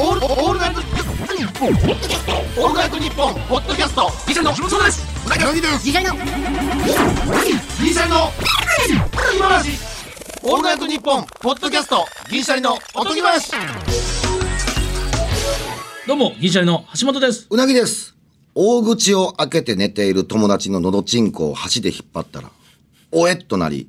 オールオールナイトニッポン。オールナイトニッポンポッドキャスト。ギシャリのそうです。うなぎのです。次回の。ギシャリの今話オールナイトニッポンポッドキャスト。ギシャリの。おとぎ話。どうも、銀シャリの。橋本です。うなぎです。大口を開けて寝ている友達の喉チンコを箸で引っ張ったら、おえっとなり、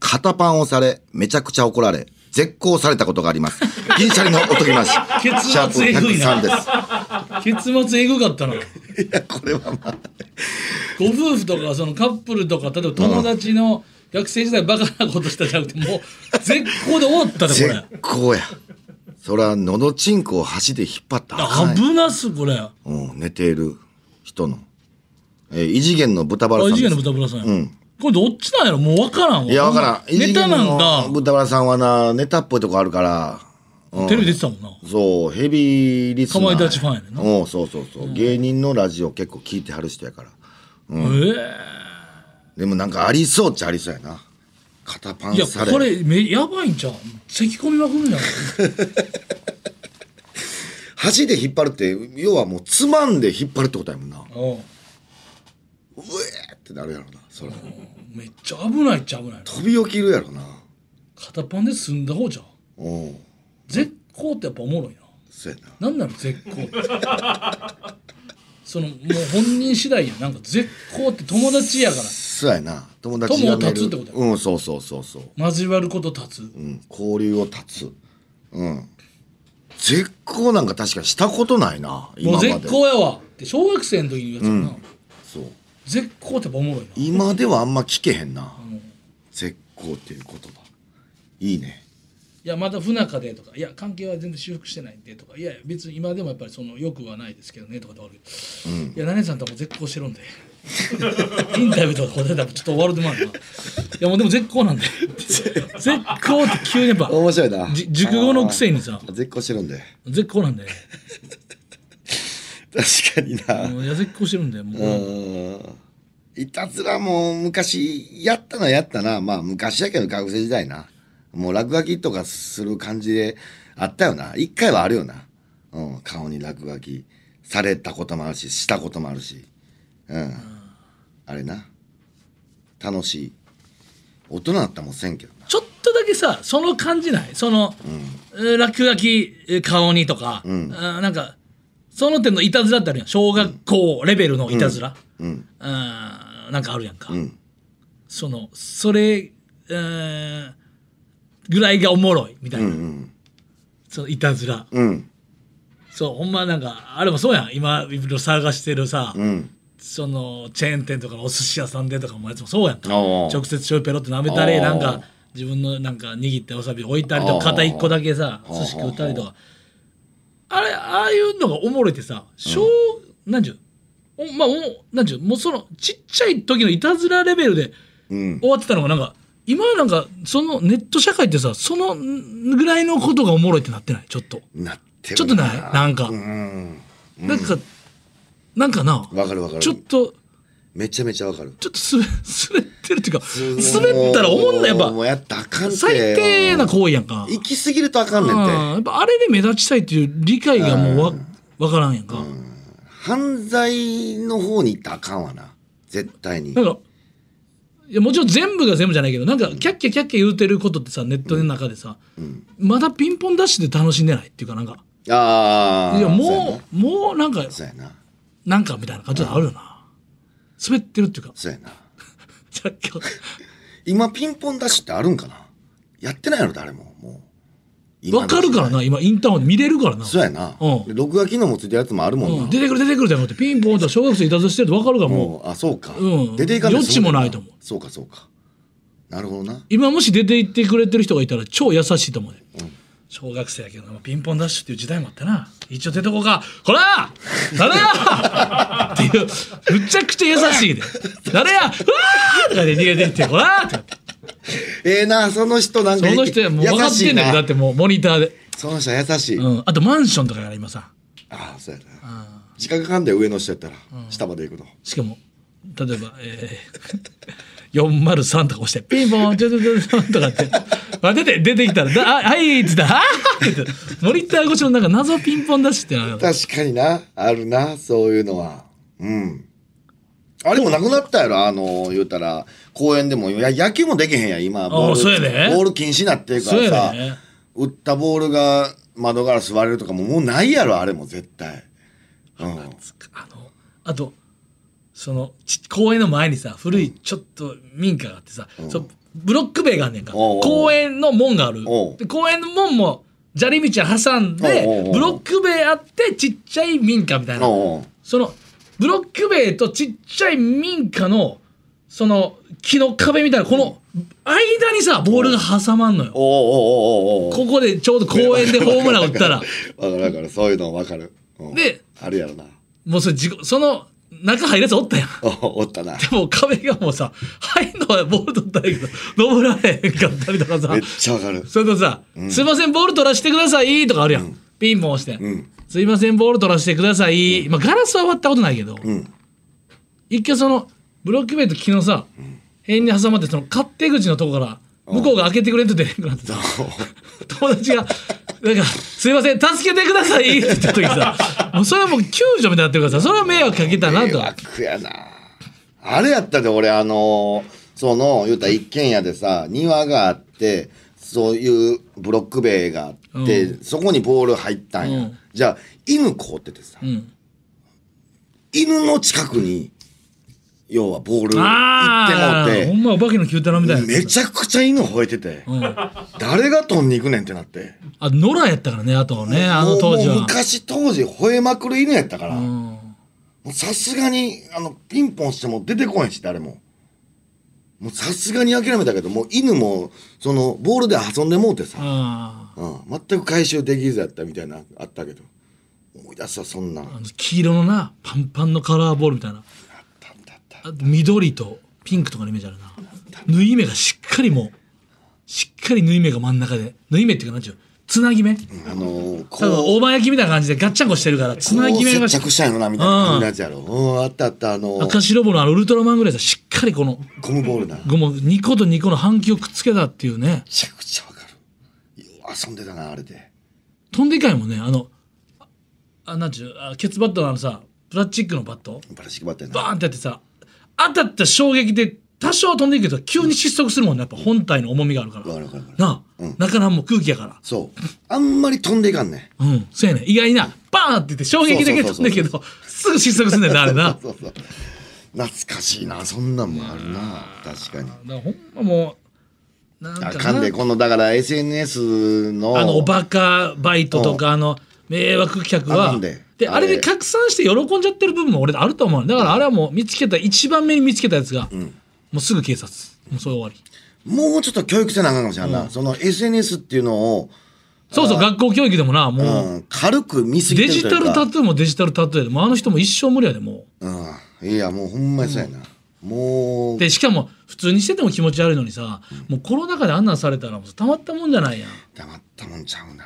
肩パンをされ、めちゃくちゃ怒られ、絶交されたことがあります。銀シャリのおとぎ話。結シャープ末えぐいな103です。結末えぐかったな。いや、これはまあ、ご夫婦とか、そのカップルとか、例えば友達の学生時代バカなことしたじゃなくて、もう、絶好で終わったで、こ絶れ。交や。そら、喉チンコを箸で引っ張ったらあ危なっす、これ。あ、うん、寝ている人の。えー異次元の豚バラさん。異次元の豚ブラさんや。うんこれどっちなんやろ？もう分からんわ。いや、わからん。ネタなんか、豚バラさんはな、ネタっぽいとこあるから、うんテレビ出てたもんな。そう、ヘビーリスナー。かまいたちファンやねんなうん、そうそうそう。芸人のラジオ結構聞いてはる人やから。ええでもなんかありそうっちゃありそうやな。肩パンいや、され。これ、めやばいんちゃう？咳込みまくるんじゃない箸で引っ張るって、要はもうつまんで引っ張るってことやもんな。うえーってなるやろな。それ。めっちゃ危ないっちゃ危ないな。飛び起きるやろな。片パンで済んだ方じゃん。うん。絶好ってやっぱおもろいな。そうやな。なんなの絶好ってそのもう本人次第やなんか絶好って友達やからそうやな。友達友をが断つってことやうん、そうそうそうそう。交わること立つうん、交流を断つ。うん。絶交なんか確かしたことないな。今もうまで。絶好やわって小学生の時に言うやつやな、そう。絶好っておもろいな今ではあんま聞けへんな。絶交っていう言葉。いいね。いやまだ不仲でとかいや関係は全然修復してないんでとかいや別に今でもやっぱりそのよくはないですけどねとかで終わるけど、いや何々さんとはもう絶好してるんでインタビューとか答えたらちょっと終わるでもあるないやもうでも絶好なんで絶好って急にやっぱ面白いな。じ熟語のくせにさ絶交してるんで。絶好なんで確かにな。もういや絶好してるんでもう、うん。いたずらも昔やったのはやったな。まあ昔やけど学生時代な。もう落書きとかする感じであったよな。一回はあるよな。うん。顔に落書きされたこともあるし、したこともあるし。うん。あれな。楽しい。大人だったらもんせんけどな。ちょっとだけさその感じない？その、えー落書きえー顔にとか、あーなんかその点のいたずらってあるやん。小学校レベルのいたずら、うん。あーなんかあるやんか、ん。そのそれ、えーぐらいがおもろいみたいな、そのいたずら、うん。そうほんまなんかあれもそうやん。今いろいろ探してるさ、うん。そのチェーン店とかのお寿司屋さんでとかもやつもそうやんか。直接醤油ペロって舐めたりなんか自分のなんか握ったわさび置いたりとか片一個だけさ寿司食ったりとかあれああいうのがおもろいってさ小、なんちゅうおまあおなんちゅうもうそのちっちゃい時のいたずらレベルでうん。終わってたのがなんか今なんかそのネット社会ってさそのぐらいのことがおもろいってなってない？ちょっと。なってるちょっとない？なんか、うん。なんかなんかな？わかるわかる。ちょっとめちゃめちゃわかる。ちょっとすれ滑ってるっていうか滑ったらおもんないやっぱ。もうやっあかんって。最低な行為やんか、行き過ぎるとあかんねうんんって。やっぱあれで目立ちたいっていう理解がもうわわからんやんか、犯罪の方に行ったらあかんわな。絶対に。な。んかいやもちろん全部が全部じゃないけどなんかキャッキャキャッキャ言うてることってさネットの中でさ、まだピンポンダッシュで楽しんでないっていうかなんか。ああ。いやそうもうもうなんかな。なんかみたいな感じであるよな、滑ってるっていうかそうやな。今ピンポンダッシュってあるんかな？やってないやろ、誰も。もう。今わかるからな今インターホンで見れるからなそうやな。うんで録画機能もついてるやつもあるもんな。うん、出てくる出てくるじゃなくてピンポンと小学生いたずらしてると分かるからもうもう、あ、そうか。うん出ていかんで余地もないと思うそうか、そうか。なるほどな。今もし出て行ってくれてる人がいたら超優しいと思うね、小学生やけどピンポンダッシュっていう時代もあったな。一応出とこうか。ほら!誰や! っていうむちゃくちゃ優しいで。誰や!うわー!とかで逃げていってほら!ーって。ええな、その人なんかその人やもう分かってんねんだってもうモニターで、その人は優しい。うん、あとマンションとかやら今さ。ああ、そうやな。時間かかんで上の人やったら、下まで行くの。しかも例えば、えー403とか押して、ピンポン、ちょちょちょちょとかって、待ってて、出てきたら、だあはいって言ったら、あーっって、モニター越しのなんか謎ピンポン出しってなる確かにな。あるなそういうのは。うん。あれもなくなったやろあの言うたら公園でもいや野球もできへんやん今。ボールそうやで。ボール禁止になってるからさ、やね。打ったボールが窓ガラス割れるとかももうないやろあれも絶対。うん。あの、あと、その、ち公園の前にさ、古いちょっと民家があってさ、そうブロック塀があんねんか。公園の門がある。公園の門も、砂利道挟んでブロック塀あって、ちっちゃい民家みたいな。その、ブロック塀とちっちゃい民家の、その、木の壁みたいな、この、間にさ、ボールが挟まんのよ。ここでちょうど公園でホームラン打ったら、わかるわかる。そういうのわかる、うん。であるやろな。もうそれその、中入るやつおったやん。おおったな。でも壁がもうさ、入んのはボール取ったらいいけど、登られへんかったりとかさ。めっ、ちゃわかる。それとさ、すいません、ボール取らせてくださいとかあるやん。ピンポン押して、ん。すいません、ボール取らせてください。まあ、ガラスは割ったことないけど、ん。一回その、ブロック塀と木のさ、辺に挟まって、その勝手口のとこから、向こうが開けてくれんと出れんくなってさ、友達が、なんか、すいません、助けてください。って言った時さ、もうそれはもう救助みたいになってるからさ、それは迷惑かけたな迷と。惑やな。あれやったで俺あのその言うたら一軒家でさ庭があってそういうブロック塀があって、うそこにボール入ったんや、うん。じゃあ犬凍っててさ、うん。犬の近くに要はボール行ってもほんまお化けの九太郎みたいな。うてめちゃくちゃ犬吠えてて、うん。誰が飛んに行くねんってなって。あ、野良やったからね、あとね、あの当時は。昔当時吠えまくる犬やったから、さすがにあのピンポンしても出てこへんし誰も。もうさすがに諦めたけどもう犬もそのボールで遊んでもうてさ、あうん、全く回収できずやったみたいなあったけど。思い出すわそんな黄色のな、パンパンのカラーボールみたいな。緑とピンクとかのイメージあるな。縫い目がしっかりもう、しっかり縫い目が真ん中で。縫い目っていうか、なんちゅう、つなぎ目？あのー、こ多分、大判焼きみたいな感じでガッチャンコしてるから、つなぎ目が接着したんやろなみたいな。感じのやろ。うんあったあったあのー。赤白ボのウルトラマンぐらいさ、しっかりこの、ゴムボールな。めごも2個と2個の半球をくっつけたっていうね。ちゃくちゃわかる。遊んでたなあれで。飛んでいかんもんね、あの、あ、あなんちゅう、あケツバットのあのさ、プラスチックのバット？プラスチックバッテンな。バーンってやってさ当たった衝撃で多少飛んでいくけど急に失速するもんね。やっぱ本体の重みがあるから。わかるわかるわかる。なあ、中なんも空気やから。そう。あんまり飛んでいかんね。うん。そうやね。意外になバーンって言って衝撃だけ飛んでるけどすぐ失速すんねんなあれな。だかそうそう懐かしいなそんなんもあるな。確かに。らほんまもうなんかな。あかんで今度だから SNS のあのおバカバイトとかあの迷惑客はあかんでであれ。で拡散して喜んじゃってる部分も俺あると思う。だからあれはもう見つけた一番目に見つけたやつが、もうすぐ警察もうそれ終わり。もうちょっと教育せなあかんかもしれんな、その SNS っていうのを、そうそう学校教育でもなもう、うん、軽く見すぎデジタルタトゥーもデジタルタトゥーやでもうあの人も一生無理やでもう。ん、いやもうほんまにそうやな、もう。うでしかも普通にしてても気持ち悪いのにさ、もうコロナ禍であんなんされたらもうたまったもんじゃないやん。黙ったもんちゃうな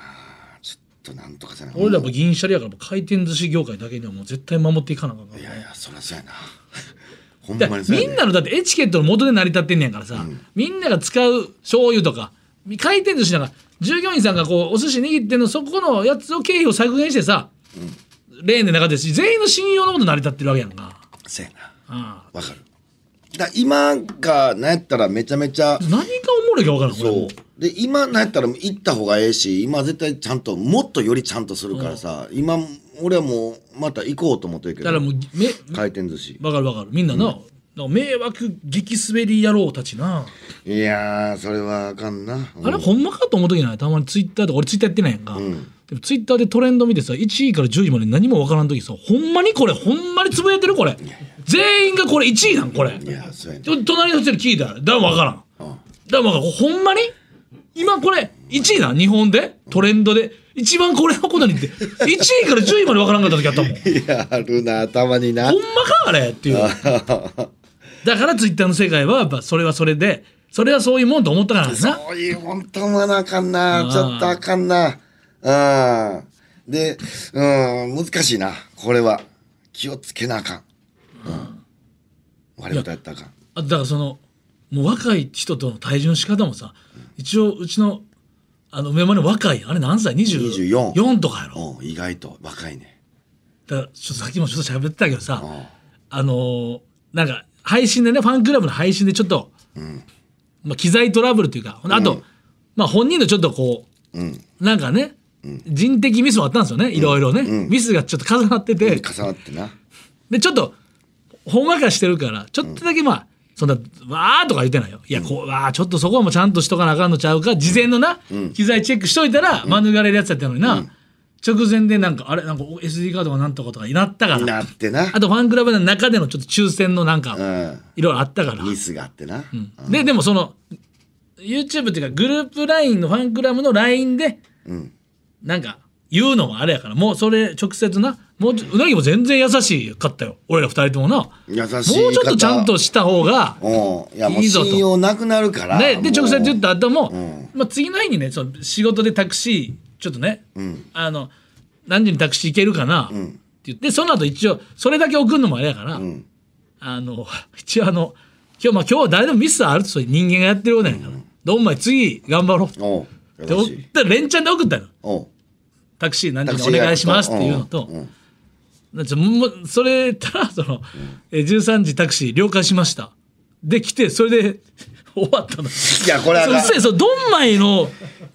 となんとかせな俺らやっぱ銀シャリやから回転寿司業界だけにはもう絶対守っていかなあかんから。いやいやそりゃそうやな。ほんでまにそうやみんなのだってエチケットの元で成り立ってんねやからさ、みんなが使う醤油とか回転寿司なんか従業員さんがこうお寿司握ってんのそこのやつを経費を削減してさ、レーンで中ですし全員の信用のこと成り立ってるわけやんか。そうやな。ああわかるだ今がなんやったらめちゃめちゃ何がおもろいか分からんそう。で今なんやったら行った方がええし今絶対ちゃんともっとよりちゃんとするからさ、今俺はもうまた行こうと思ってるけど。だからもうめ回転寿司。分かる分かる。みんなな,、なん。か迷惑激滑り野郎たちな。いやーそれはあかんな、うん。あれほんまかと思う時ない？たまにツイッターとか俺ツイッターやってないやんか、でもツイッターでトレンド見てさ1位から10位まで何も分からん時さほんまにこれほんまにつぶやいてるこれ全員がこれ1位なんこれ。いやそうや隣の人に聞いたらだ分からん。だから分からん。ほんまに？今これ1位な日本で？トレンドで？一番これのことにって。1位から10位まで分からんかった時あったもん。い やあるなたまにな。ほんまかあれ？っていう。だからツイッターの世界はやっぱそれはそれでそれはそういうもんと思ったからな。んですなそういう本当思わなあかんな。ちょっとあかんな。うん。でうん難しいな。これは。気をつけなあかん、うん、悪いことやったかん。あだからそのもう若い人との対峙の仕方もさ一応うちのあの梅山の若いあれ何歳？24 24とかやろ。うん意外と若いね。だからちょっとさっきもちょっと喋ってたけどさうん。あのーなんか配信でねファンクラブの配信でちょっと、まあ、機材トラブルというかあと、まあ、本人のちょっとこううん。なんかね、人的ミスもあったんですよねいろいろね、ミスがちょっと重なってて、重なってな。でちょっとほんわかしてるからちょっとだけまあ、そんなわーとか言ってないよ。いやこうわーちょっとそこはもうちゃんとしとかなあかんのちゃうか事前のな、機材チェックしといたら免れるやつやったのにな、直前でなんかあれなんか SD カードがなんとかとかになったから。なってな。あとファンクラブの中でのちょっと抽選のなんかうん。いろいろあったから、ミスがあってな。ででもその YouTube っていうかグループ LINE のファンクラブの LINE でうん。なんか言うのもあれやからもうそれ直接なもううなぎも全然優しかったよ。俺ら二人ともな。も優しい方。うちょっとちゃんとした方がうん。いいいぞと。信用なくなるから。でで直接言った後も、ん。まあ、次の日にねその仕事でタクシーちょっとね、ん。あの何時にタクシー行けるかな、って言ってその後一応それだけ送るのもあれやから、ん。あの一応あの今日まあ今日は誰でもミスあるとそういう人間がやってることやから、どんまい次頑張ろう。っ優しい。たら連チャンで送ったの。タクシー何時にお願いしますっていうのと、うんうんなんかもうそれたらその、え13時タクシー了解しました。で来てそれで 終わったの。いやこれあかんそうそうドンマイの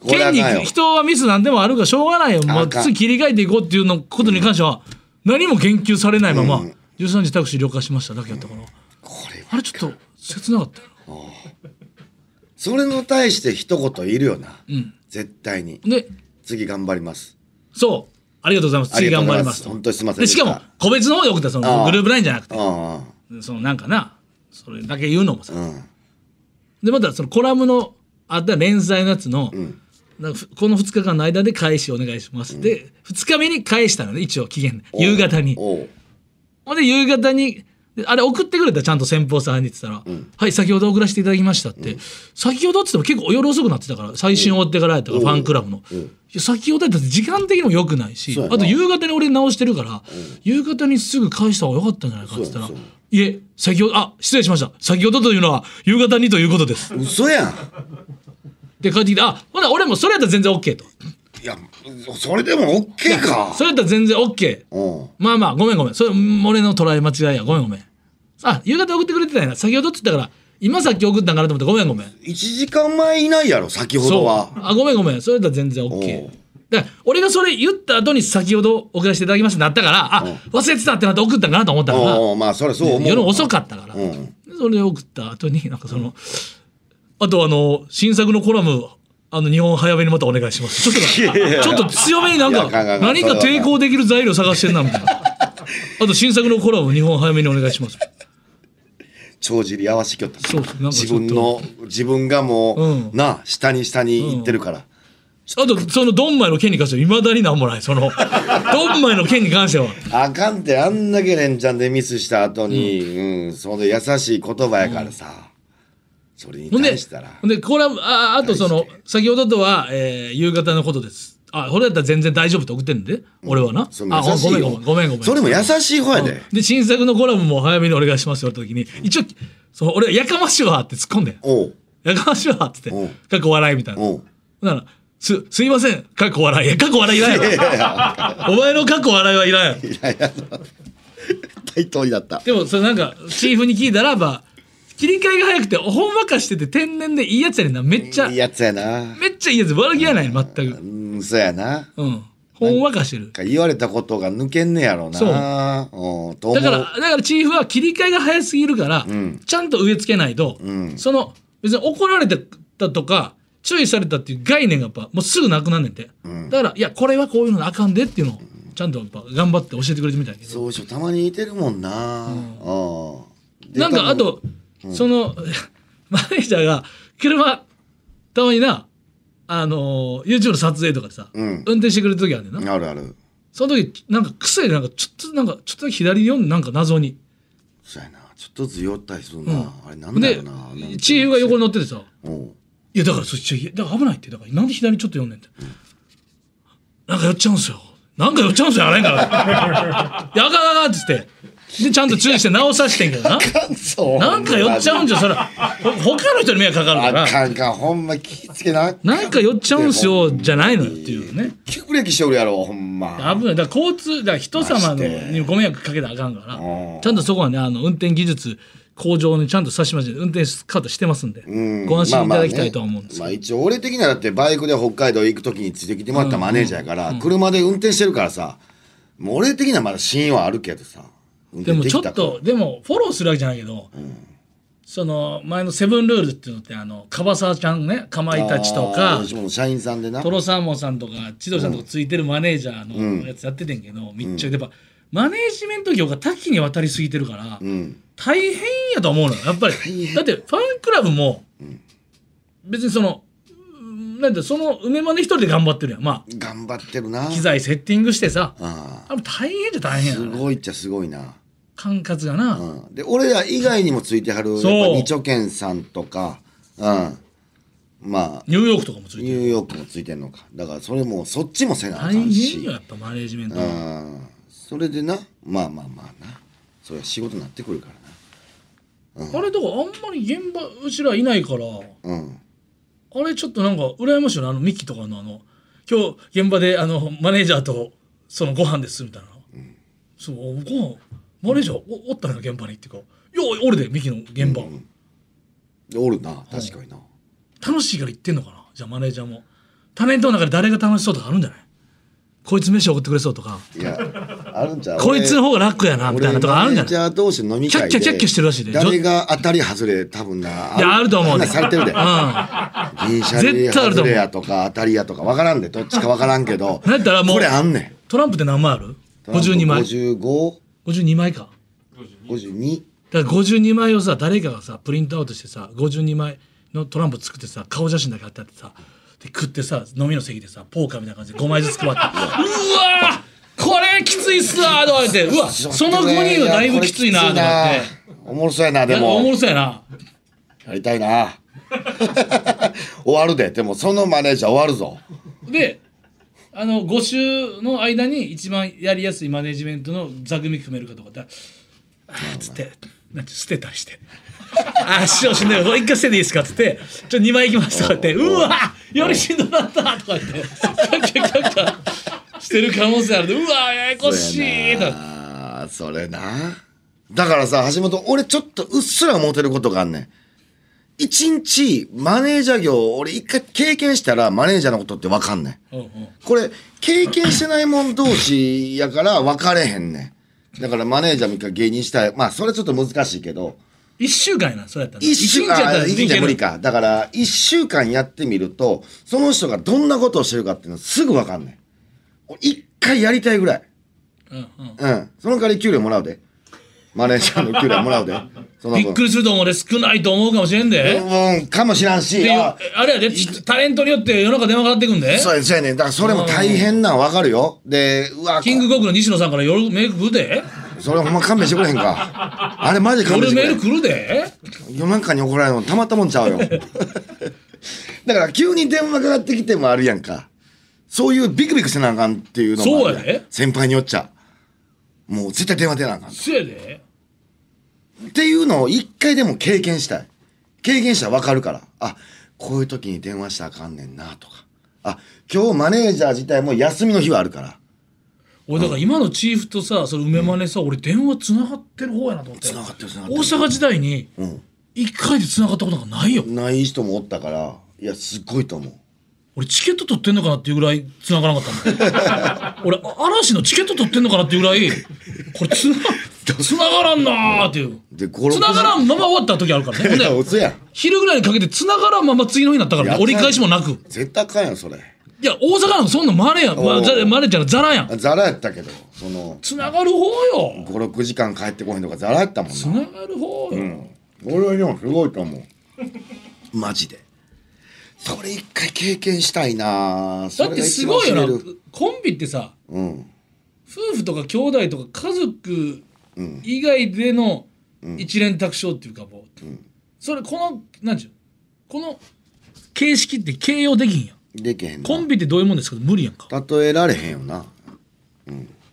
権利 これあかんよ。人はミスなんでもあるからしょうがないよ。もう次切り替えていこうっていうのことに関しては何も言及されないまま、うん。13時タクシー了解しましただけやったからこれあれちょっと切なかったよ。それに対して一言いるよな、ん。絶対に。で次頑張ります。そうありがとうございます。次頑張りますうございます。本当にすいませんでしかも個別の方で送ったそのグループラインじゃなくて。あそのなんかな。それだけ言うのもさ。でまたそのコラムのあった連載のやつの、この2日間の間で返しお願いします、で2日目に返したのね一応期限。夕方に。ほんで夕方にであれ送ってくれたらちゃんと先方さんにって言ったら「はい先ほど送らせていただきました」って、先ほどっつっても結構夜遅くなってたから最新終わってからやったから、ファンクラブの、先ほどだって時間的にも良くないしあと夕方に俺直してるから、夕方にすぐ返した方が良かったんじゃないかって言ったらそうやそう「いえ先ほどあ失礼しました。先ほどというのは夕方にということです」嘘やん。で帰ってきて「あほな俺もそれやったら全然 OK」といやそれでも OK か。それやったら全然 OK うん。まあまあごめんごめん。それ俺の捉え間違いや。ごめんごめん。あ夕方送ってくれてたんやな。先ほどっつったから今さっき送ったんかなと思ってごめんごめん。1時間前いないやろ先ほどは。あごめんごめん。それだったら全然お OK うだから俺がそれ言った後に先ほど送らせていただきましたなったからあ忘れてたってなって送ったんかなと思ったから。まあそれそう思う。夜遅かったから、うん。でそれを送った後になんかその、あとあの新作のコラムあの日本早めにまたお願いします。ちょっとちょっと強めになんか何か抵抗できる材料探してんなみたいな。あと新作のコラム日本早めにお願いします。帳尻合わしきよった。そうそうなんか自分の自分がもう、うん。な下に下に行ってるから、あとそのドンマイの件に関してはいまだになんもない。そのドンマイの件に関しては。あかんってあんだけ連チャンでミスした後に、うんその優しい言葉やからさ、それにほんで対したら。ほんでコラムああとその先ほどとは、えー夕方のことです。あこれだったら全然大丈夫って送ってんで、俺はな。あごめんごめんごめんごめん。それも優しい方やで、で新作のコラムも早めにお願いしますよって時に一応その俺はやかましいわって突っ込んでやかましいわっつってう。んかっこ笑いみたいな。おう。だからすすいません。かっこ笑い。いやかっこ笑いいらんやろ。お前のかっこ笑いはいらんやろ。いやいや。対等になった。でもそれなんかチーフに聞いたらやっぱ切り替えが早くてほんわかしてて天然でいいやつやねんな。めっちゃいいやつやな。めっちゃいいやつ。悪気やない全く。うんそうやな。うん。ほんわかしてる。言われたことが抜けんねやろな。そう。だからだからチーフは切り替えが早すぎるから、ん。ちゃんと植え付けないと、ん。その別に怒られたとか注意されたっていう概念がやっぱもうすぐなくなんねんて、だからいやこれはこういうのあかんでっていうのをちゃんとやっぱ頑張って教えてくれてみたいけど。そうしようたまに似てるもんな。うん。でなんかあと、その マネージャーが車たまになあのー YouTube の撮影とかでさ、うん。運転してくれる時あるねんな、あるある。その時なんか癖でなんかちょっとなんかちょっと左に読んでなんか謎に。そうやな。ちょっとずつ酔ったりするな、あれなんだでろうななんチーフが横に乗っててさ。おういやだからそっちだから危ないって。だからなんで左ちょっと読んでんって、なんかやっちゃうんすよ。なんかやっちゃうんすよあれん からいやあかんあかんっつって。でちゃんと注意して直さしてんけどな。なんか寄っちゃうんじゃそれほ他の人に迷惑かかるかあら。かんかんほんま気ぃつけな。なんか寄っちゃうんすよじゃないのよっていうね。急ブレーキしておるやろほんま。危ない。だから交通だから人様のにご迷惑かけたらあかんから。うんちゃんとそこはねあの運転技術向上にちゃんとさしまして運転カートしてますんでうん。ご安心いただきたいとは思うんですけど。まあ一応俺的にはだってバイクで北海道行く時についてきてもらったマネージャーやから、車で運転してるからさもう俺的にはまだ信用はあるけどさ運でもちょっとでもフォローするわけじゃないけど、その前のセブンルールっていうのってあの樺沢ちゃんねかまいたちとあか社員さんでな。トロサーモンさんとか千鳥さんとかついてるマネージャーのやつやっててんけど、めっちゃやっぱマネージメント業が多岐にわたりすぎてるから、うん。大変やと思うのよやっぱり。だってファンクラブも別にそのうんなんてその梅まで一人で頑張ってるやん。ま頑張ってるな。あ機材セッティングしてさ。ああ大変じゃ大変やなごいっちゃすごいな、管轄がな、うん、で俺ら以外にもついてはるやっぱ二丁拳さんとかうん。まあ。ニューヨークとかもついてる。ニューヨークもついてんのか。だからそれもそっちもせなあか大変んしよやっぱマネージメント。うん。それでなまあまあまあな。それは仕事になってくるからあれだからあんまり現場うちらいないから。なうん。あれちょっとなんか羨ましいよねあのミキとかのあの今日現場であのマネージャーとそのご飯ですみたいな、そうご飯マネージャーおおったんや現場にっていうか「いや俺でミキの現場、でおるな確かにな。楽しいから行ってんのかな？じゃあマネージャーも。タレントの中で誰が楽しそうとかあるんじゃない？こいつ飯送ってくれそうとか。いやあるんちゃう。こいつの方が楽やなみたいなとかあるんじゃない？じゃあ同士の飲み会でキャッキャキャッキャしてるらしいで誰が当たり外れ多分ないやあると思うね話されてるでう銀シャリ絶対あると思う外れやとか当たりやとか分からんでどっちか分からんけどなんやったらもうこれあんねんトランプって何枚ある ?52 枚55 52枚か。52だから52枚をさ誰かがさプリントアウトしてさ52枚のトランプ作ってさ顔写真だけ貼ってあってさで食ってさ飲みの席でさポーカーみたいな感じで5枚ずつ配って「うわー！これきついっすわ」とか言って。うわその5人はだいぶきついなとかって。おもろそうやなでいやおももろそうやな。やりたいな。終わるで。でもそのマネージャー終わるぞ。であの5週の間に一番やりやすいマネジメントの座組組めるかとかってあーっつって。なんて捨てたりして「あー師匠しんどいこれ一回捨てていいですか?」っつって「ちょ2枚いきます」とか言って「うわよりしんどなった」とか言って。キャッキャキャしてる可能性ある。でうわややこしいとか。ああそれな。だからさ橋本俺ちょっとうっすら思ってることがあんねん一日マネージャー業俺一回経験したらマネージャーのことって分かんねん。うんうん。これ経験してないもん同士やから分かれへんねん。だからマネージャーも一回芸人したい。まあそれちょっと難しいけど。1週間やなそれやったら。一週一日やった間ら一日無理か。か。だから一週間やってみるとその人がどんなことをしてるかっていうのすぐ分かんねん。俺一回やりたいぐらい。うんうん。うん。その代わり給料もらうでマネージャーの給料もらうで。その分。びっくりすると思うで少ないと思うかもしれんで。うんかもしらんし。でああれやでちタレントによって世の中電話かかってくんで。そうやそうやね。んだからそれも大変なん分かるよ。でうわキングコングの西野さんから夜メール来るで。それほんま勘弁してくれへんか。あれマジで勘弁してくれ夜メール来るで。夜中に怒られるのたまったもんちゃうよ。だから急に電話かかってきてもあるやんか。そういうビクビクせなあかんっていうのもそうやで。先輩によっちゃ。もう絶対電話出なあかん。そやでっていうのを一回でも経験したい。経験したら分かるから。あこういう時に電話したらあかんねんなとか。あ今日マネージャー自体も休みの日はあるから。俺だから今のチーフとさそれ梅マネさ、俺電話つながってる方やなと思って。繋がってる繋がっ大てる。阪時代にうん。一回でつながったことがないよ。ない人もおったから。いやすっごいと思う。俺チケット取ってんのかなっていうぐらいつながらなかったもん。俺あ嵐のチケット取ってんのかなっていうぐらいこれつなつながらんなーっていう。で5つながらんまま終わった時あるからね。ほんで昼ぐらいにかけて繋がらんまま次の日になったからね。や折り返しもなく。絶対あかんやんそれ。いや大阪なんかそんなマネやん、まあ、マネちゃんのザラやん。ザラやったけどその。繋がる方よ。56時間帰ってこへんとかザラやったもんな。繋がる方よ、俺はでもすごいと思う。マジで。それ一回経験したいなだってすごいよな。コンビってさうん。夫婦とか兄弟とか家族以外での一連卓章っていうかもう、それこのなんちゅうこの形式って形容できんやん。できへんな。コンビってどういうもんですか？無理やんか。例えられへんよな。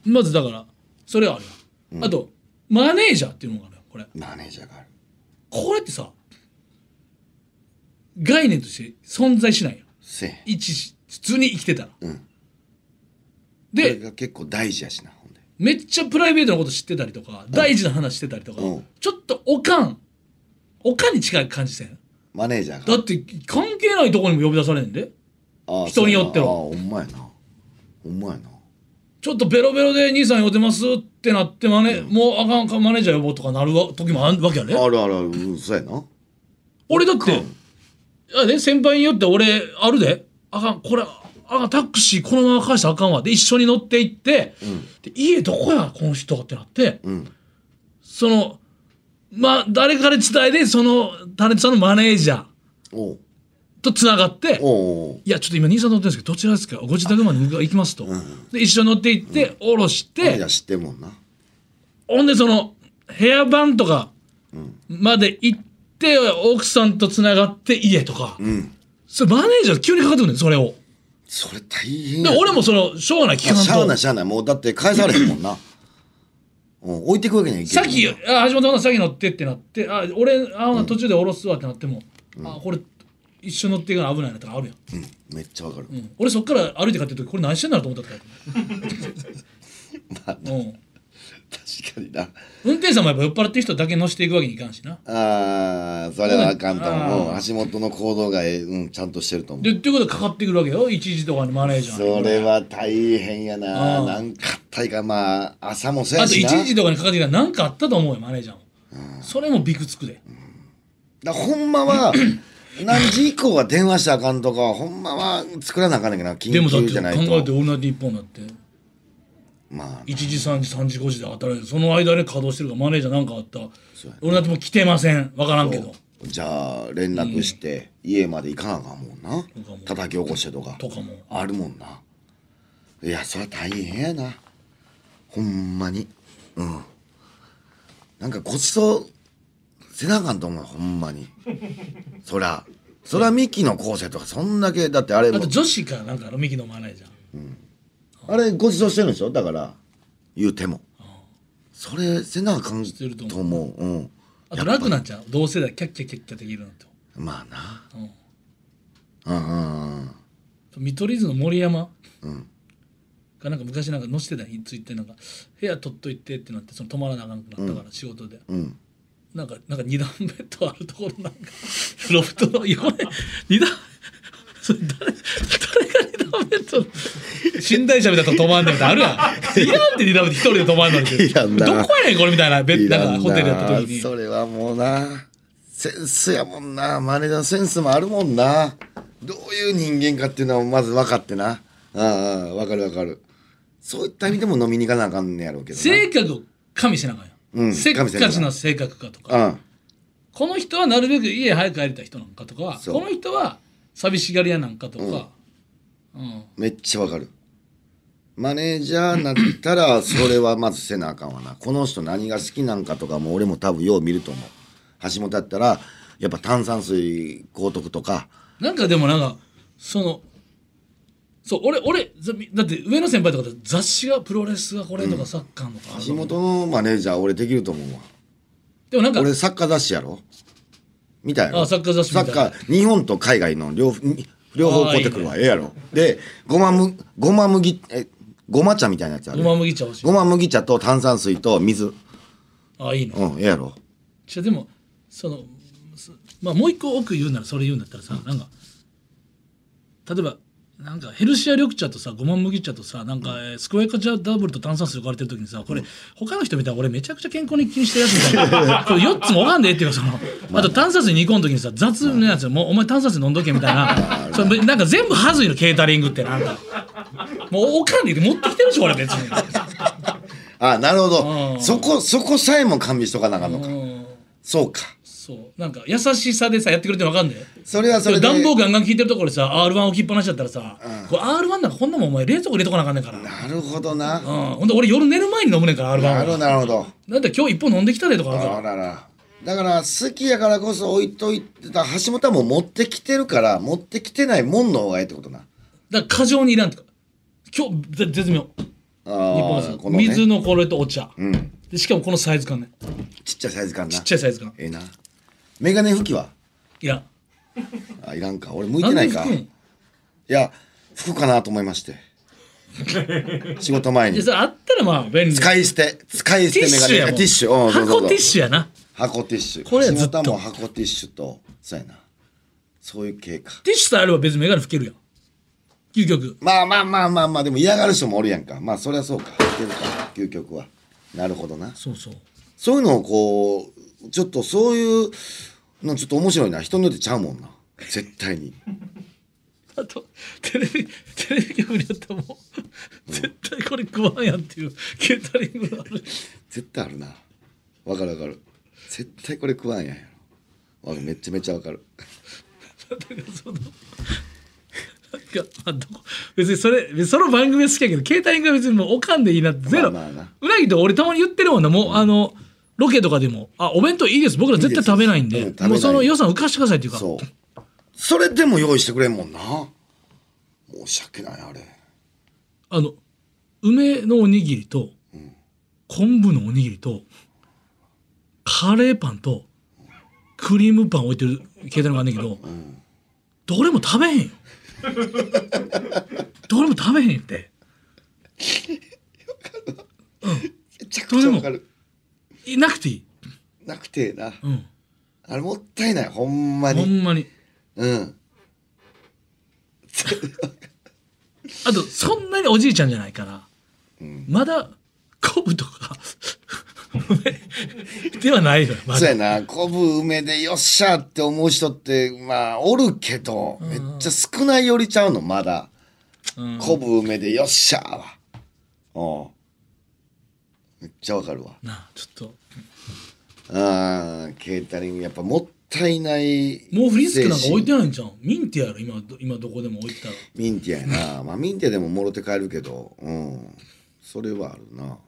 まずだからそれはあるやん、あとマネージャーっていうのがあるよこれ。マネージャーがある。これってさ概念として存在しないよせえ一普通に生きてたら、うん。これでが結構大事やしなめっちゃプライベートなこと知ってたりとか、大事な話してたりとか、うん。ちょっとおかんおかんに近い感じせん？マネージャーが。だって関係ないとこにも呼び出されんで。ああ人によっては。そうやな。ああほんまやな。ほんまやな。ちょっとベロベロで兄さん呼んでますってなってマネ、もうあかんかマネージャー呼ぼうとかなるわ時もあるわけやねあるあるある。うんそうやな。俺だっていやね先輩によって俺あるで。あかん。これあタクシーこのまま返したらあかんわ。で一緒に乗って行って、で家どこやこの人ってなって、ん。そのまあ誰かに伝えでそのタレントさんのマネージャーとつながっていやちょっと今兄さん乗ってるんですけどどちらですか？ご自宅まで行きますと、で一緒に乗って行って降ろして、ほんでその部屋番とかまで行って奥さんとつながって家とか、うん。それマネージャー急にかかってくるねんそれをそれ大変や。で俺もそのしょうがない聞かんまあしゃあないとしゃあない。もうだって返されへんもんな。うん置いてくわけにはいけさっな。いきあ橋本さん先乗ってってなってあ俺あ途中で降ろすわってなっても、あこれ一緒に乗っていかない危ないなとかあるやん、うん。めっちゃわかる。うん。俺そっから歩いて帰ってる時これ何してんだろうと思ったから、うん、確かにな。運転手さんもやっぱ酔っ払ってる人だけ乗せていくわけにいかんしな。あーそれはあかんと思う。あうん。橋本の行動がええうんちゃんとしてると思う。でっていうことでかかってくるわけよ。一時とかにマネージャーに。それは大変やな。うん。なんかあったいか。まあ朝もそうあとやしな。1時とかにかかってきたら何かあったと思うよマネージャーも、それもビクつくで、だからほんまは 何時以降は電話したらあかんとかほんまは作らなあかんねんけどな。緊でもだって急じゃない考えて「とオールナイトニッポン」だってまあ1時3時3時5時で働いてその間で稼働してるからマネージャーなんかあった。ら「オールナイトも来てません。分からんけど。じゃあ連絡して家まで行かなあかんもんな。かも叩き起こしてとか。とかも。あるもんな。いやそれは大変やな。ほんまに。うん。なんかごちそうせなあかんと思うほんまに。そら。そらミキの構成とかそんだけだってあれも。あと女子かなんかあのミキのマネージャーあれごちそうしてるんでしょ？だから言うても。それせなあかんてるとと思う。うん。あと楽なんちゃう？同世代キャッキャキャッキャできるなんて。まあな。うん。うんうんうん。見取り図の森山。ん。がなんか昔なんか載せてたツイッターなんか部屋取っといてってなってその泊まらなあかんくなったから仕事で、うん。なんかなんか二段ベッドあるところなんかロフトの横に二段それ誰ベッド寝台車みたいなとこ泊まんねんってあるやん。いらんって二段ベッド一人で泊まんのに。いらんな。どこやねんこれみたいな。ベッドな。んかホテルやった時に。それはもうなセンスやもんな。マネージャーのセンスもあるもんな。どういう人間かっていうのはまず分かってな。うんうん分かる分かる。そういった意味でも飲みに行かなあかんねやろうけどな。性格を加味しなあかんやん、うんせっかちな性格かとか、うん。この人はなるべく家早く帰りたい人なんかとかこの人は寂しがり屋なんかとか、うんめっちゃ分かる。マネージャーになったら それはまずせなあかんわな。この人何が好きなんかとかも俺も多分よう見ると思う。橋本だったらやっぱ炭酸水高徳とか。なんかでもなんかそのそう俺俺ざだって上野先輩とかで雑誌がプロレスがこれとかサッカーのとか橋本のマネージャー俺できると思うわ。でもなんか俺サッカー雑誌やろ？見たやろ？あサッカー雑誌見た。サッカー日本と海外の両に両方買うてくるわええやろ。でごまむごま麦えごま茶みたいなやつある。ごま麦茶欲しい。ごま麦茶と炭酸水と水。あいいのうんええやろ。じゃでもそのそまあもう一個奥言うならそれ言うんだったらさ、なんか例えばなんかヘルシア緑茶とさごま麦茶とさなんか、えースクワイカチャダブルと炭酸水置かれてる時にさこれ、他の人見たら俺めちゃくちゃ健康に気にしてるやつみたいな。これ4つもわかんねえっていうかそのあ。と炭酸水2個の時にさ雑なやつもうお前炭酸水飲んどけみたいな。それなんか全部はずいのケータリングってなんか。もうおかんで持ってきてるし俺別に。あなるほうん。どそこそこさえも完備しとかなあかんのか。うん。そうかそう。なんか優しさでさやってくれて分かんねえ？それはそれで。暖房ガンガン効いてるところでさ R1 置きっぱなしだったらさ、これ R1 なんかこんなもんお前冷蔵庫入れとかなあかんねんから、うん、なるほどな。ほんで俺夜寝る前に飲むねんから R1 なるほどはなるほど。だって今日一本飲んできたでとかあるから。あららだから好きやからこそ置いといてた橋本はもう持ってきてるから持ってきてないもんの方がいいってことな。だから過剰にいらんとか。今日ぜ絶妙。あ日本ね。水のこれとお茶、うん。でしかもこのサイズ感ね。ちっちゃいサイズ感な。ちっちゃいサイズ感。ええなメガネ拭きは？いらんあいらんか。俺向いてないか。なんで拭くん？いや服かなと思いまして。仕事前に。いやそれあったらまあ便利。使い捨て。使い捨てメガネ。ティッシュ。箱ティッシュやな。箱ティッシュ。これはずっと。も箱ティッシュとそうやな。そういう系か。ティッシュさえあれば別にメガネ拭けるやん。究極。まあまあまあまあまあでも嫌がる人もおるやんか。まあそりゃそうか。いけるか。究極は。なるほどな。そうそう。そういうのをこうちょっとそういうのちょっと面白いな。人によってちゃうもんな。絶対に。あとテレビテレビ局によってはもう絶対これ食わんやんっていうケータリングがある。絶対あるな。わかるわかる。絶対これ食わんやんやろ。めっちゃめちゃわかる。だからそのなんかまあどこ別にそれその番組は好きやけどケータリングは別にもうおかんでいいなってゼロ、まあまあな。うなぎと俺たまに言ってるもんな。もう、あのロケとかでも「あお弁当いいです。僕ら絶対食べないんで。いいですうん食べない。もうその予算浮かしてください」っていうか。そう。それでも用意してくれんもんな。申し訳ないあれ。あの梅のおにぎりと、昆布のおにぎりとカレーパンとクリームパン置いてるケータリングがあんねんけど、どれも食べへんよ。どれも食べへんって。めちゃくちゃわかるいなくていい、なくてええな。うん、あれもったいないほんまほにんまに。うん。あとそんなにおじいちゃんじゃないから、ん。まだ昆布とかではないのよまだ。そうやな。昆布梅でよっしゃって思う人ってまあおるけどめっちゃ少ないよりちゃうのまだ。うん。昆布梅でよっしゃは。うんめっちゃわかるわ。なあちょっと。あーケータリングやっぱもったいないもうフリスクなんか置いてないんじゃんミンティアやろ今ど今どこでも置いてたら。ミンティアやな。まあミンティアでももろて帰るけどうん。それはあるな。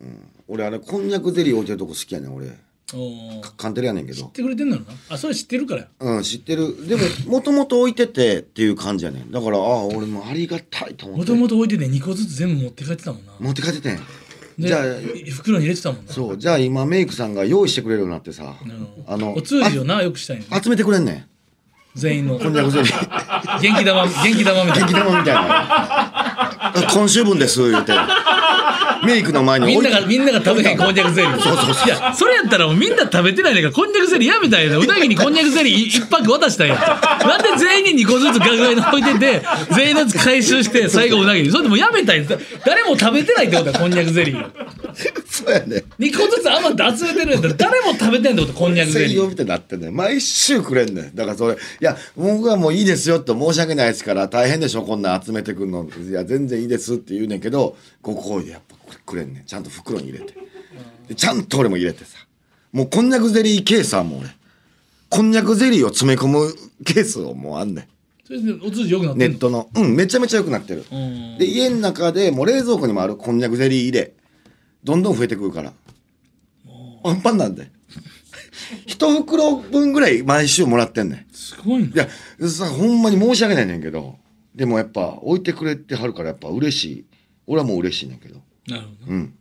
うん。俺あれこんにゃくゼリー置いてるとこ好きやねん俺。おー。知カンテレやねんけど。ってくれてんだろな？あそれ知ってるから。やうん知ってる。でももともと置いててっていう感じやねん。だからああ俺もありがたいと思って。もともと置いてて2個ずつ全部持って帰ってたもんな。持って帰っててん。でじゃあ袋に入れてたもんな。そうじゃあ今メイクさんが用意してくれるようになってさうん。あのお通じをなよくしたい集めてくれんねん。全員の。こんにゃくゼリー元気玉元気玉みたいな。元気玉みたいな。今週分です言うてメイクの前にみんながみんなが食べへんこんにゃくゼリー。そうそういやそれやったらもうみんな食べてないねんからこんにゃくゼリーやめたんやなうなぎにこんにゃくゼリー 一泊渡したん。やなんで全員に2個ずつガガに置いてて全員のやつ回収して最後うなぎに。それでもうやめたんや誰も食べてないってことだこんにゃくゼリーそうやね。2個ずつ余って集めてるんやったら誰も食べてんってことこんにゃくゼリー。専用みたいになってんねん。毎週くれんねん。だからそれいや僕はもういいですよって申し訳ないですから大変でしょこんなん集めてくんの。いや全然いいですって言うねんけどここやっぱくれんねん。ちゃんと袋に入れて。でちゃんと俺も入れてさ。もうこんにゃくゼリーケースはもう俺。こんにゃくゼリーを詰め込むケースをもうあんねん。それでお通じよくなってネットの。うんめちゃめちゃ良くなってる。うん。で家の中でもう冷蔵庫にもあるこんにゃくゼリー入れどんどん増えてくるから。パンパンなんで。一袋分ぐらい毎週もらってんねん。すごいな。いやさほんまに申し訳ないねんけど。でもやっぱ置いてくれてはるからやっぱ嬉しい。俺はもう嬉しいねんけど。なるほど。なうん。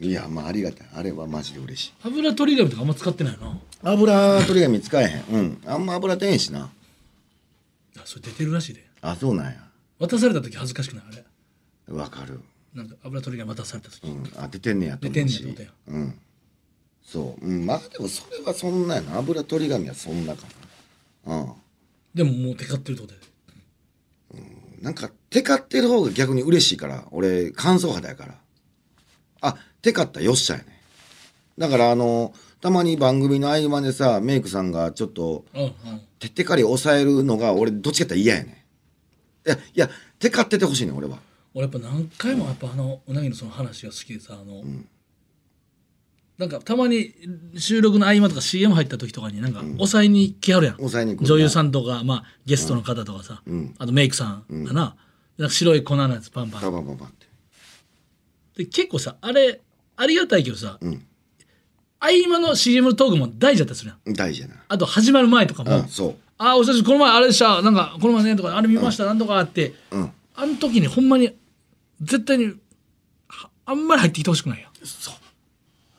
いやまあありがたい。あれはマジで嬉しい。油取り紙とかあんま使ってないな。油取り紙使えへん。うん。あんま油出へんしな。あそれ出てるらしいで。あそうなんや。渡された時恥ずかしくないあれ。わかるなんか油取り紙渡された時、うん。あ出てんねやと思う出てんしねやとうん。そう。うん。まあでもそれはそんなやな。油取り紙はそんなかな。うん。でももうテカってるってことやでなんかテカってる方が逆に嬉しいから。俺乾燥肌やから。あテカったらよっしゃやね。だからあのたまに番組の合間でさメイクさんがちょっとうんうん。てってかり抑えるのが俺どっちかって嫌やねいやいやテカっててほしいねん俺は俺やっぱ何回もやっぱあのうなぎのその話が好きでさあの、なんかたまに収録の合間とか CM 入った時とかになんか抑えに来はるやん、抑えに女優さんとか、まあ、ゲストの方とかさ、ん。あとメイクさんがな,、なんか白い粉のやつパンパン。ババババって。で結構さあれありがたいけどさ、ん。合間の CM のトークも大事だったりするやん。大事やな。あと始まる前とかも、うんそう。あお久しぶりこの前あれでしたなんかこの前ねとかあれ見ました、なんとかあって、うん。あの時にほんまに絶対にはあんまり入ってきてほしくないよ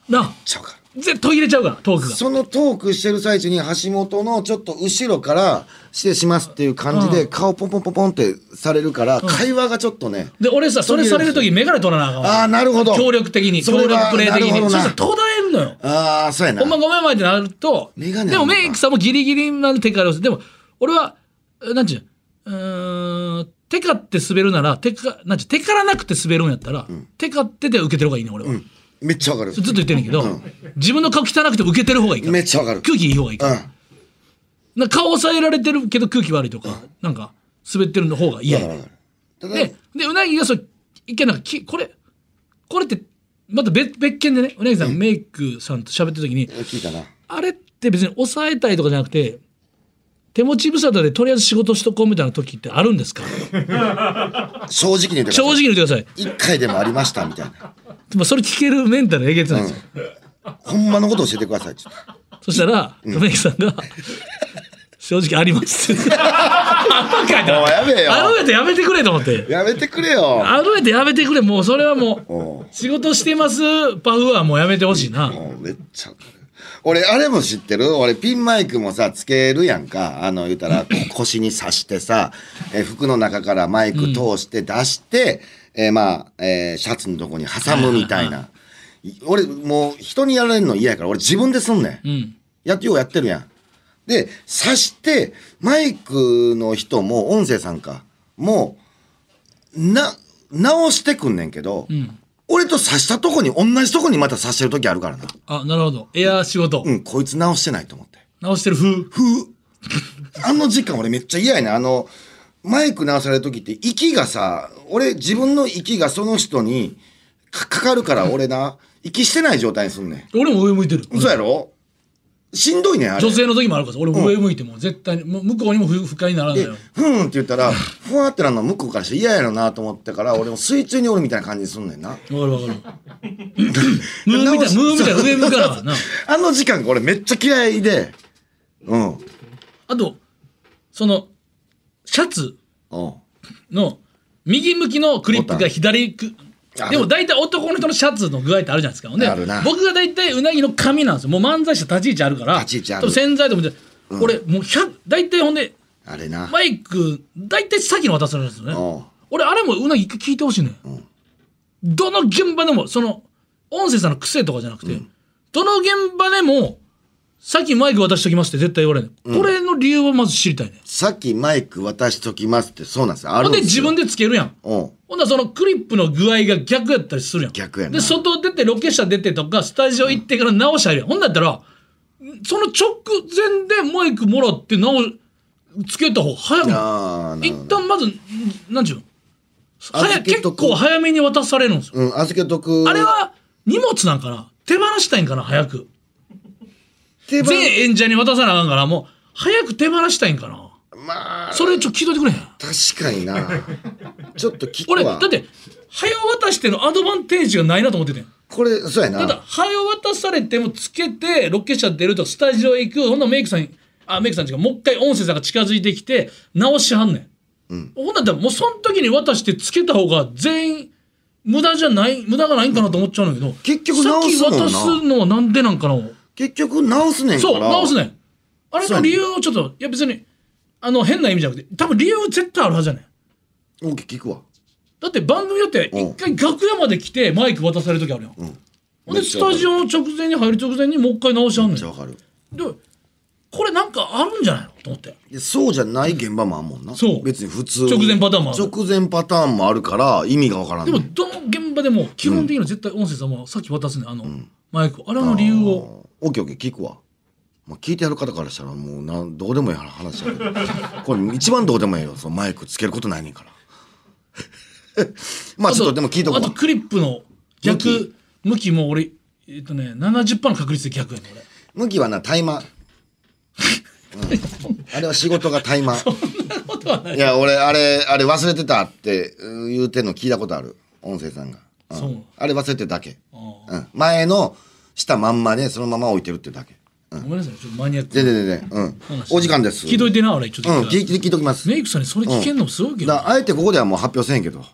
なあ。ちゃうか絶対途切れちゃうからトークが。そのトークしてる最中に橋本のちょっと後ろから失礼しますっていう感じで顔ポンポンポンポンってされるから会話がちょっとねで俺さそれされる時眼鏡取らなあかんわ。ああなるほど。協力的に協力プレイ的に。そしたら途絶えるのよ。ああそうやな。ほんまごめんごめんってなるとでもメイクさんもギリギリな手からでも俺はえなんちゅううーん手かって滑るなら手かなんちゅう手からなくて滑るんやったら、手かってて受けてる方がいいね俺は、めっちゃわかるずっと言ってんねんけど、自分の顔汚くて受けてる方がいいから。めっちゃわかる。空気いい方がいいから、うん。な顔抑えられてるけど空気悪いとか、なんか滑ってるの方が嫌やねわかるわかるただで、で、うなぎがそう、一見なんかき、これ、これって、また別別件でね、うなぎさん、メイクさんと喋ってる時に、あれって別に抑えたいとかじゃなくて、手持ち無沙汰でとりあえず仕事しとこうみたいな時ってあるんですか？正直に言ってください正直に言ってください。一回でもありましたみたいなでもそれ聞けるメンタルえげつないんですよ。ほんまのこと教えてくださいそしたら、メイクさんが、正直ありますって。あんま書いてあるもうやめえよあるやつやめてくれと思って。やめてくれよあるやつやめてくれ。もうそれはもおうう、仕事してますパフはもうやめてほしいな。もうめっちゃ俺あれも知ってる？俺ピンマイクもさつけるやんか。あの言うたらこ 腰に刺してさ、えー服の中からマイク通して出して、えーまあ、えーシャツのとこに挟むみたいな、い俺もう人にやられるの嫌やから俺自分ですんねん、うん。やってようやってるやん。で刺してマイクの人も音声さんかもうな直してくんねんけど、ん俺と刺したとこに同じとこにまた刺してる時あるからなあ、なるほど。エア仕事。うん、こいつ直してないと思って。直してる風。ふう。あの時間俺めっちゃ嫌やね。あの、マイク直される時って息がさ、俺自分の息がその人にかかかるから俺な、息してない状態にすんね俺も上向いてる。ん。そうやろ？しんどいねん、あれ。女性の時もあるから俺も上向いても絶対に、もう向こうにも不不快にならないでよ。、ふーんって言ったら、ふわってなるの向こうからして嫌やろなと思ってから、俺も水中におるみたいな感じにすんねんな。わかるわかる。ムーみたい、ムーみたいな上向かなな。あの時間が俺めっちゃ嫌いで、うん。うん。あと、その、シャツの右向きのクリップが左くでも大体男の人のシャツの具合ってあるじゃないですか。ほんであるな僕が大体うなぎの髪なんですよ。もう漫才師立ち位置あるから。立ち位置あるとかも、俺もう100大体ほんであれな。マイク大体先に渡されるんですよね。うん俺あれもうなぎ一回聞いてほしいね、ん、どの現場でもその音声さんの癖とかじゃなくて、どの現場でもさっきマイク渡しときますって絶対言われる、これの理由はまず知りたいね。さっきマイク渡しときますってそうなんですよ。あほんるんでよ。です自分でつけるやん。うん。ほんならそのクリップの具合が逆やったりするやん。逆やな。で外出てロケ車出てとかスタジオ行ってから直し入るやん。ほんだったらその直前でマイクもらって直つけた方が早くないああ、なる一。旦まずなんちゅうの？早結預けとく。構早めに渡されるんですよ。うん、預けとく。あれは荷物なんかな？手放したいんかな？早く。手放全演者に渡さなあかんからもう早く手放したいんかな？まあ、それちょっと聞いといてくれへん？確かにな。ちょっと聞くわ。俺だっ。て早渡してのアドバンテージがないなと思っててん。これ、そうやただな。早渡されてもつけてロケ車出るとスタジオ行くほんならメイクさんにあメイクさん違うもう一回音声さんが近づいてきて直しはんねん、ほんならもうその時に渡してつけた方が全員無駄じゃない無駄がないんかなと思っちゃうんだけど結局直すもんな。さっき渡すのはなんでなんかな？結局直すねんから。そう直すねんあれの理由をちょっといや別にあの変な意味じゃなくて多分理由絶対あるはずじゃない。オッケー聞くわ。だって番組だってうん。一回楽屋まで来てマイク渡される時あるやん、ほんでスタジオの直前に入る直前にもう一回直しはんねん。めっちゃわかる。でこれなんかあるんじゃないの？と思って。いやそうじゃない現場もあんもんな。そう。別に普通。直前パターンもある。直前パターンもあるから、意味がわからんねでもどの現場でも基本的には絶対音声さんもさっき渡すねん。あの、マイク。あれの理由を。オッケーオッケー聞くわ。まあ、聞いてやる方からしたらもうなんどうでもいい話だけど。これ一番どうでもいいよそのマイクつけることないねんから。まあちょっとでも聞いとこう。あとクリップの逆。向き。も俺えっとね70%の確率で逆やねん俺。向きはなタイマー、うん。あれは仕事がタイマーことはない。いや俺あれあれ忘れてたってうん言うてんの聞いたことある。音声さんが、うん。あれ忘れてるだけ、あうん、前のしたまんまでそのまま置いてるってだけ。あごめんなさいちょっとマニアックでででで、うん、お時間です。聞いといてな俺ちょっと。うん聞い聞いときます。メイクさんにそれ聞けんのもすごいけど、だあえてここではもう発表せんけど、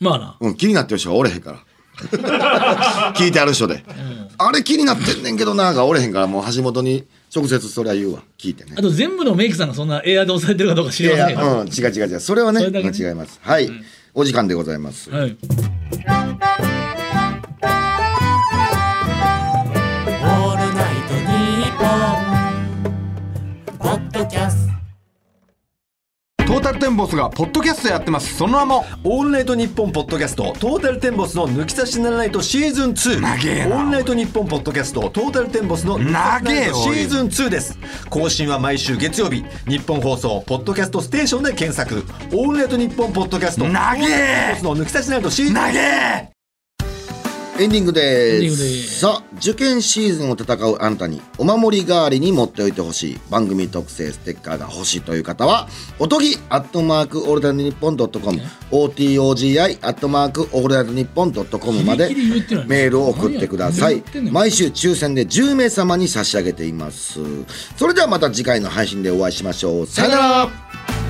まあな。うん、気になってる人はおれへんから。聞いてある人で、あれ気になってんねんけどながおれへんからもう橋本に直接それは言うわ。聞いてね。あと全部のメイクさんがそんなエアで押さえてるかどうか知いりませんけど。うん違う違う違う。それはねそれだけね。違います。はい、お時間でございます、はいンボスがポッドキャストやってます。その名もオールナイトニッポンポッドキャストトータルテンボスの抜き差しならないとシーズン2長えなオールナイトニッポンポッドキャストトータルテンボスの抜き差しならない。とシーズン2です。更新は毎週月曜日。ニッポン放送ポッドキャストステーションで検索。オールナイトニッポンポッドキャスト。トータルテンボスのぬきさしならナイトシーズン投げエンディングです。さあ受験シーズンを戦うあなたにお守り代わりに持っておいてほしい。番組特製ステッカーが欲しいという方はおとぎアットマークオールナイトニッポンドットコム OTOGI アットマークオールナイトニッポンドットコムまでメールを送ってください。毎週抽選で10名様に差し上げています。それではまた次回の配信でお会いしましょう。さよなら